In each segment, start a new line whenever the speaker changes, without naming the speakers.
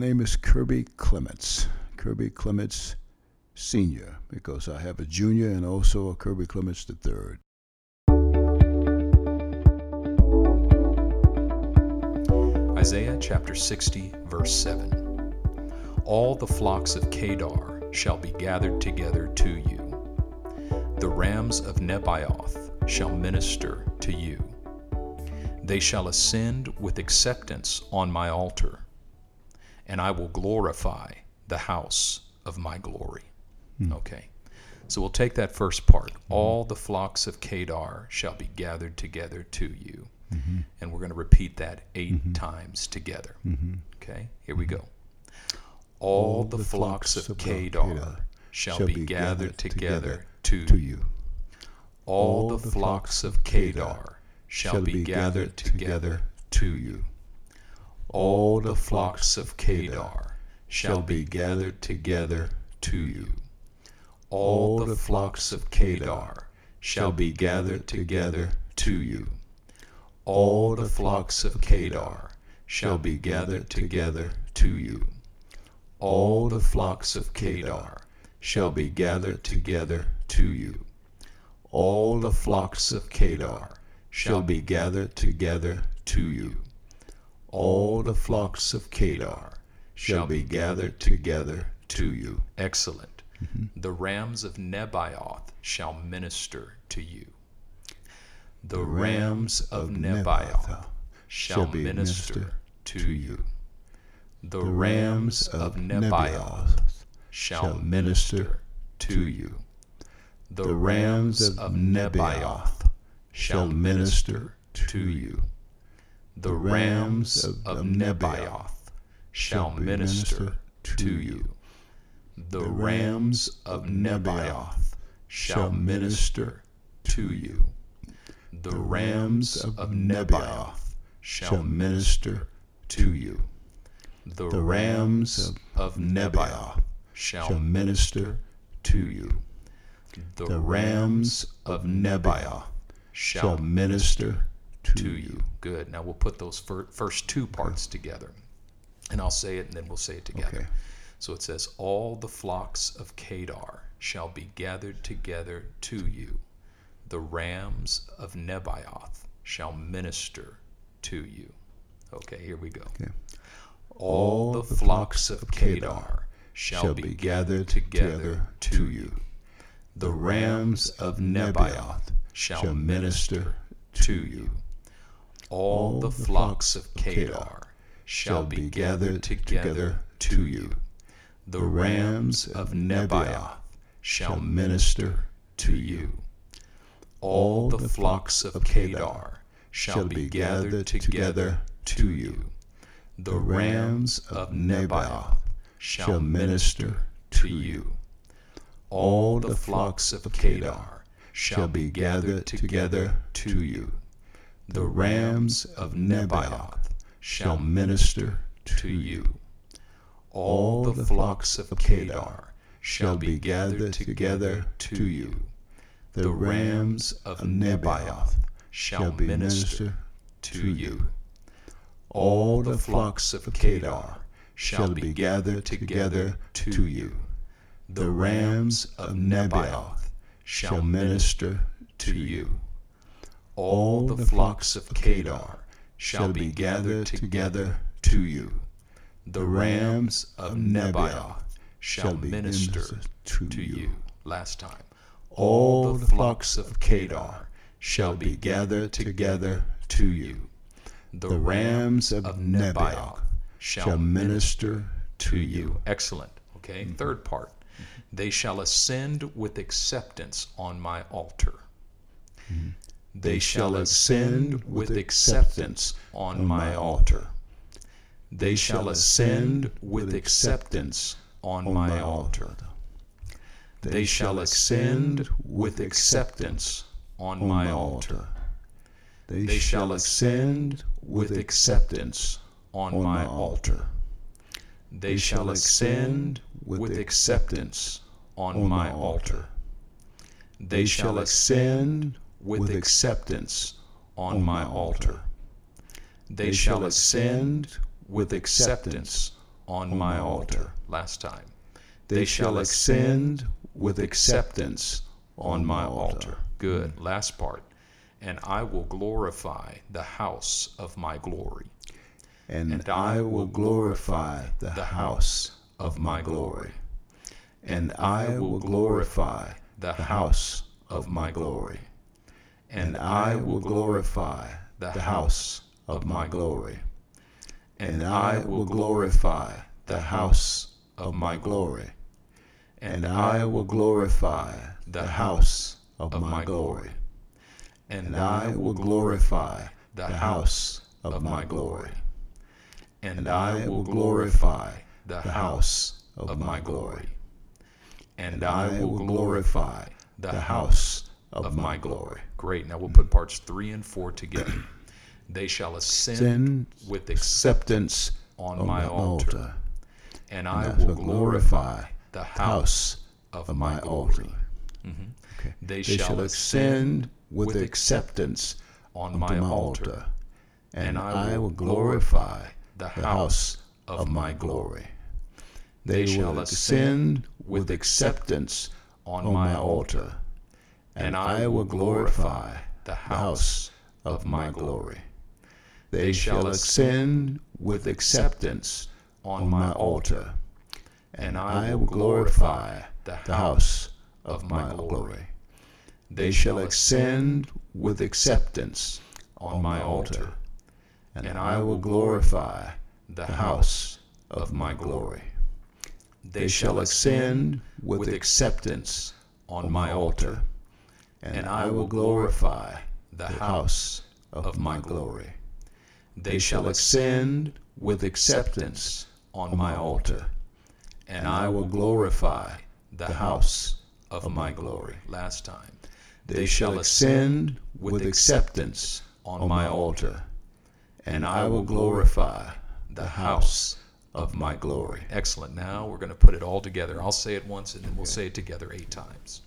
name is Kirby Clements. Kirby Clements Sr., because I have a junior and also a Kirby Clements III.
Isaiah chapter 60, verse 7. All the flocks of Kedar shall be gathered together to you. The rams of Nebaioth shall minister to you. They shall ascend with acceptance on my altar, and I will glorify the house of my glory. Hmm. Okay. So we'll take that first part. Hmm. All the flocks of Kedar shall be gathered together to you. Mm-hmm. And we're going to repeat that 8 mm-hmm. times together. Mm-hmm. Okay, here we go. All the flocks of Kedar shall be gathered together to you. All the flocks of Kedar shall be gathered together to you. All the flocks of Kedar shall be gathered together to you. All the flocks of Kedar shall be gathered together to you. All the flocks of Kedar shall be gathered together to you. All the flocks of Kedar shall be gathered together to you. All the flocks of Kedar shall be gathered together to you. All the flocks of Kedar shall be gathered together to you. Excellent. Mm-hmm. The rams of Nebaioth shall minister to you. The rams of Nebaioth shall minister to you. The rams of Nebaioth shall minister to you. The rams of Nebaioth shall minister to you. The rams of Nebaioth shall minister to you. The rams of Nebaioth shall minister to you. The rams of Nebaioth shall minister to you. The rams of Nebaioth shall minister to you. The rams of Nebaioth shall minister to you. Good. Now we'll put those fir- first two parts together. And I'll say it and then we'll say it together.
Okay.
So it says, All the flocks of Kedar shall be gathered together to you. The rams of Nebaioth shall minister to you. Okay, here we go.
Okay.
All the flocks of Kedar shall be gathered together to you. The rams of Nebaioth shall minister to you. All the flocks of Kedar shall be gathered together to you. The rams of Nebaioth shall minister to you. All the flocks of Kedar shall be gathered together to you. The rams of Nebaioth shall minister to you. All the flocks of Kedar shall be gathered together to you. The rams of Nebaioth shall minister to you. All the flocks of Kedar shall be gathered together to you. The rams of Nebaioth shall minister to you. All the flocks of Kedar shall be gathered together to you. The rams of Nebaioth shall minister to you. All the flocks of Kedar shall be gathered together to you. The rams of Nebaioth shall minister to you. Last time. All the flocks of Kedar shall be gathered together to you. The rams of Nebaioth shall minister to you. Excellent. Okay, mm-hmm. third part. Mm-hmm. They shall ascend with acceptance on my altar. Mm-hmm. They shall ascend with acceptance on my altar. They shall ascend with acceptance on my altar. They shall ascend with acceptance on my altar. They shall ascend with acceptance on my altar. They shall ascend with acceptance on my altar. They shall ascend with acceptance on my altar. They shall ascend with acceptance on my altar. Last time.
They shall ascend with acceptance
on my altar. Good. Last part. And I will glorify the house of my glory.
And I will glorify the house of my glory. And I will glorify the house of my glory. And I will glorify the house of my glory. And I will glorify the house of my glory. And I will glorify the house of my glory. And I will glorify the house of my glory. And I will glorify the house of my glory. And I will glorify the house of my glory.
Great. Now we'll put parts three and four together. They shall ascend
Send
with acceptance on
on
my altar,
altar.
and I will glorify the house of
of
my glory.
altar.
Mhm.
Okay.
They,
They
shall
shall
ascend
with acceptance
on my altar,
altar.
and
And
I
I
will glorify the house of
of
my glory.
glory.
They
They
shall ascend with acceptance on my altar,
altar.
And I will
glorify
the house of my glory. They shall
ascend with acceptance
on my altar, and I will glorify the house of my glory. They shall ascend
with acceptance
on my altar,
and I
will
glorify
the house of my glory. They shall ascend
with acceptance
on my altar,
and I will glorify
the
house
of my
my glory.
They shall ascend with acceptance on my altar, and I will glorify the house of my glory. Last time.
They shall ascend with acceptance
on my altar,
and I will glorify
the house of my glory. Excellent. Now we're going to put it all together. I'll say it once and then we'll say it together eight times.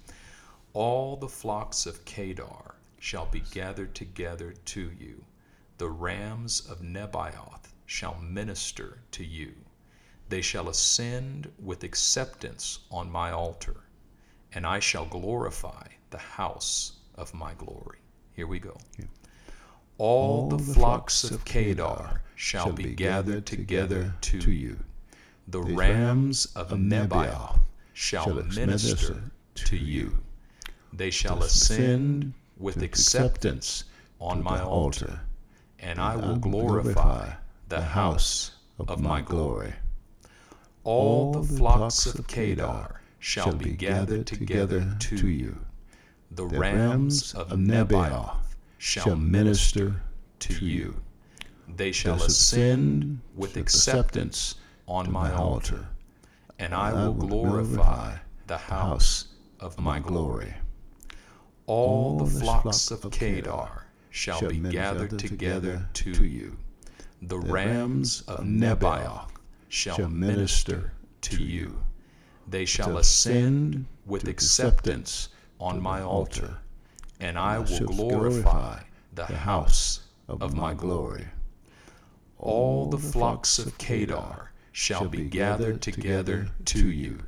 All the flocks of Kedar shall be gathered together to you. The rams of Nebaioth shall minister to you. They shall ascend with acceptance on my altar, and I shall glorify the house of my glory. Here we go. All the flocks of Kedar shall be gathered together to you. The rams of Nebaioth shall minister to you. They shall ascend with acceptance on my altar, and I will glorify the house of my glory. All the flocks of Kedar shall be gathered together to you. The rams of Nebaioth shall minister to you. They shall ascend with acceptance on my altar, and I will glorify the house of my glory. All the flocks of Kedar shall be gathered together to you. The rams of Nebaioth shall minister to you. They shall ascend with acceptance on my altar, and I will glorify the house of my glory. All the flocks of Kedar shall be gathered together to you.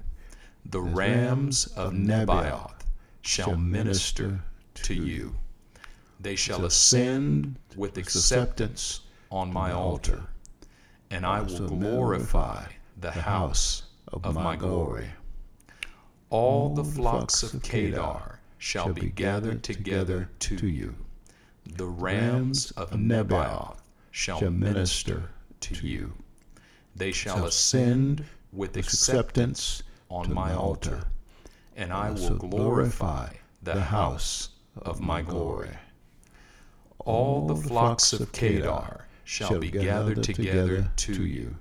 The rams of Nebaioth shall minister to you. They shall ascend with acceptance on my altar, and I will glorify the house of my glory. All the flocks of Kedar shall be gathered together to you. The rams of Nebaioth shall minister to you. They shall ascend with acceptance on my altar, and I will glorify the house of my glory. All the flocks of Kedar shall be gathered together to you.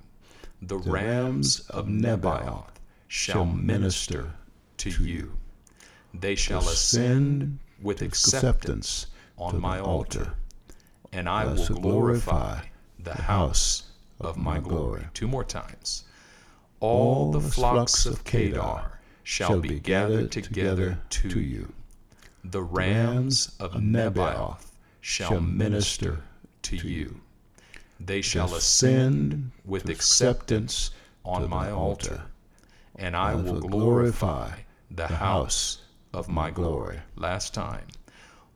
The rams of Nebaioth shall minister to you. They shall ascend with acceptance on my altar, and I will glorify the house of my glory. Two more times. All the flocks of Kedar shall be gathered together to you. The rams of Nebaioth shall minister to you. They shall ascend with acceptance on my altar, and I will glorify the house of my glory. Last time.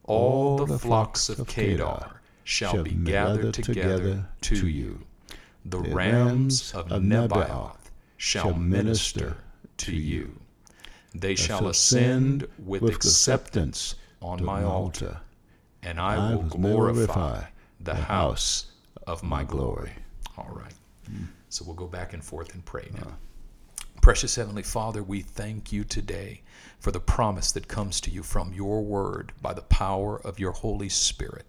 All the flocks of Kedar shall be gathered together to you. The rams of Nebaioth shall minister to you. They shall ascend with acceptance on my altar, and I will glorify the house of my glory. All right. Mm. So we'll go back and forth and pray now. Uh. Precious Heavenly Father, we thank you today for the promise that comes to you from your word by the power of your Holy Spirit.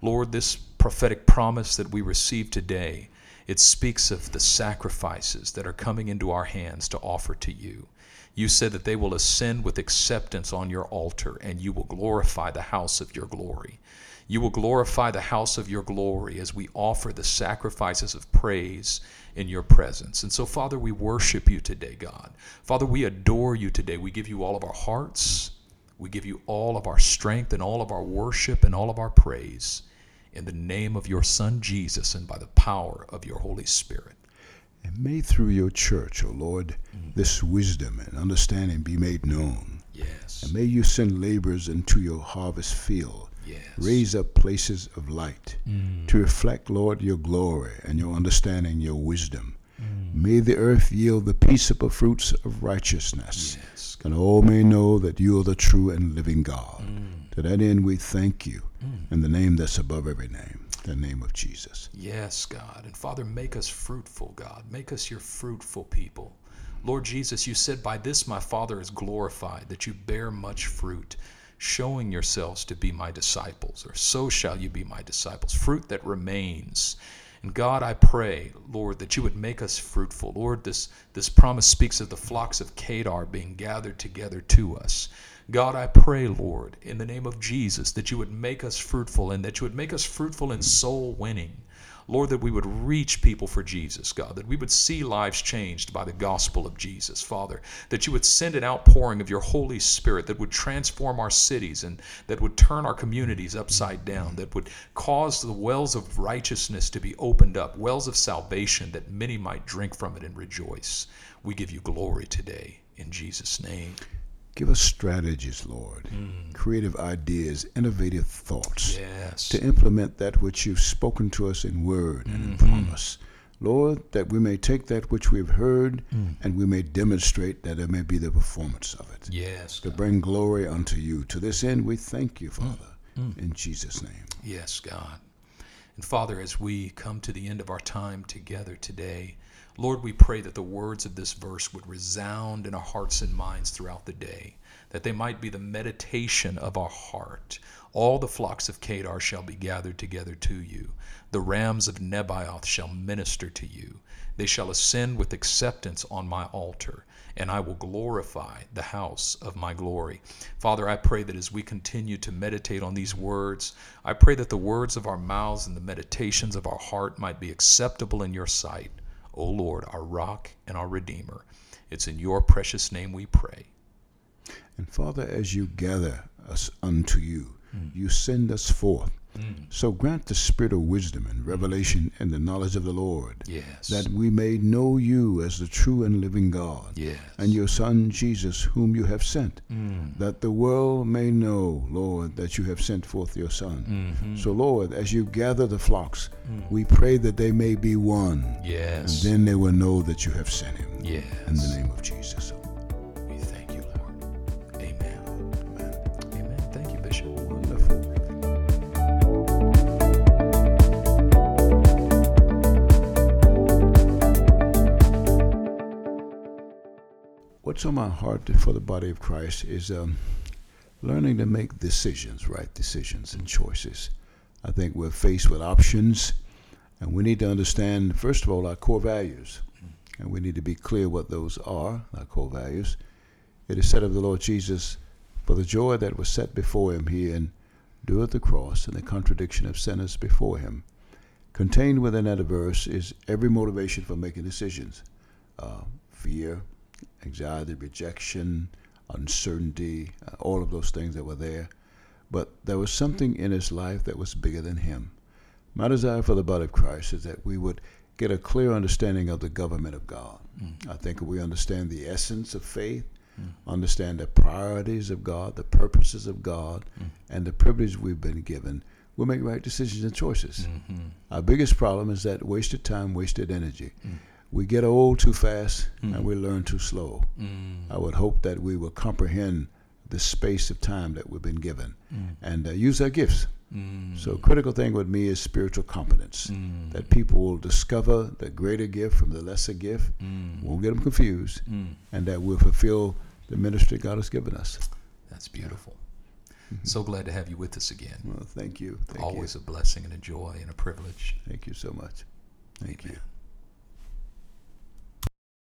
Lord, this prophetic promise that we receive today, it speaks of the sacrifices that are coming into our hands to offer to you. You said that they will ascend with acceptance on your altar, and you will glorify the house of your glory. You will glorify the house of your glory as we offer the sacrifices of praise in your presence. And so, Father, we worship you today, God. Father, we adore you today. We give you all of our hearts. We give you all of our strength and all of our worship and all of our praise in the name of your Son, Jesus, and by the power of your Holy Spirit.
And may through your church, O oh Lord, mm. this wisdom and understanding be made known.
Yes.
And may you send laborers into your harvest field
Yes.
Raise up places of light mm. to reflect, Lord, your glory and your understanding, your wisdom. Mm. May the earth yield the peaceable fruits of righteousness,
yes.
and all may know that you are the true and living God. Mm. To that end, we thank you mm. in the name that's above every name, the name of Jesus.
Yes, God. And Father, make us fruitful, God. Make us your fruitful people. Lord Jesus, you said, By this my Father is glorified, that you bear much fruit showing yourselves to be my disciples, or so shall you be my disciples. Fruit that remains. And God, I pray, Lord, that you would make us fruitful. Lord, this, this promise speaks of the flocks of Kedar being gathered together to us. God, I pray, Lord, in the name of Jesus, that you would make us fruitful and that you would make us fruitful in soul winning. Lord, that we would reach people for Jesus, God, that we would see lives changed by the gospel of Jesus, Father, that you would send an outpouring of your Holy Spirit that would transform our cities and that would turn our communities upside down, that would cause the wells of righteousness to be opened up, wells of salvation, that many might drink from it and rejoice. We give you glory today in Jesus' name.
Give us strategies, Lord, mm. creative ideas, innovative thoughts
yes.
to implement that which you've spoken to us in word mm-hmm. and in mm-hmm. promise. Lord, that we may take that which we've heard mm. and we may demonstrate that it may be the performance of it.
Yes.
To God. bring glory unto you. To this end, we thank you, mm. Father, mm. in Jesus' name.
Yes, God. And Father, as we come to the end of our time together today, Lord, we pray that the words of this verse would resound in our hearts and minds throughout the day, that they might be the meditation of our heart. All the flocks of Kedar shall be gathered together to you. The rams of Nebaioth shall minister to you. They shall ascend with acceptance on my altar, and I will glorify the house of my glory. Father, I pray that as we continue to meditate on these words, I pray that the words of our mouths and the meditations of our heart might be acceptable in your sight O Lord, our rock and our redeemer. It's in your precious name we pray.
And Father, as you gather us unto you, mm. you send us forth Mm. So grant the spirit of wisdom and revelation and the knowledge of the Lord,
yes.
that we may know you as the true and living God,
yes.
and your Son Jesus, whom you have sent, mm. that the world may know, Lord, that you have sent forth your Son. Mm-hmm. So, Lord, as you gather the flocks, mm. we pray that they may be one,
yes.
and then they will know that you have sent him.
Yes.
In the name of Jesus. What's on my heart for the body of Christ is um, learning to make decisions, right decisions and choices. I think we're faced with options, and we need to understand, first of all, our core values. And we need to be clear what those are, our core values. It is said of the Lord Jesus, for the joy that was set before him, he endured the cross and the contradiction of sinners before him. Contained within that verse is every motivation for making decisions uh, fear, anxiety, rejection, uncertainty, uh, all of those things that were there. But there was something in his life that was bigger than him. My desire for the body of Christ is that we would get a clear understanding of the government of God. Mm. I think if we understand the essence of faith, mm. understand the priorities of God, the purposes of God, mm. and the privilege we've been given, we'll make right decisions and choices. Mm-hmm. Our biggest problem is that wasted time, wasted energy. We get old too fast and mm. we learn too slow. Mm. I would hope that we will comprehend the space of time that we've been given mm. and uh, use our gifts. So, critical thing with me is spiritual competence. That people will discover the greater gift from the lesser gift, won't get them confused, and that we'll fulfill the ministry God has given us.
That's beautiful. Mm-hmm. So glad to have you with us again.
Well, thank you. Thank
Always a blessing and a joy and a privilege.
Thank you so much. Thank you.
Amen.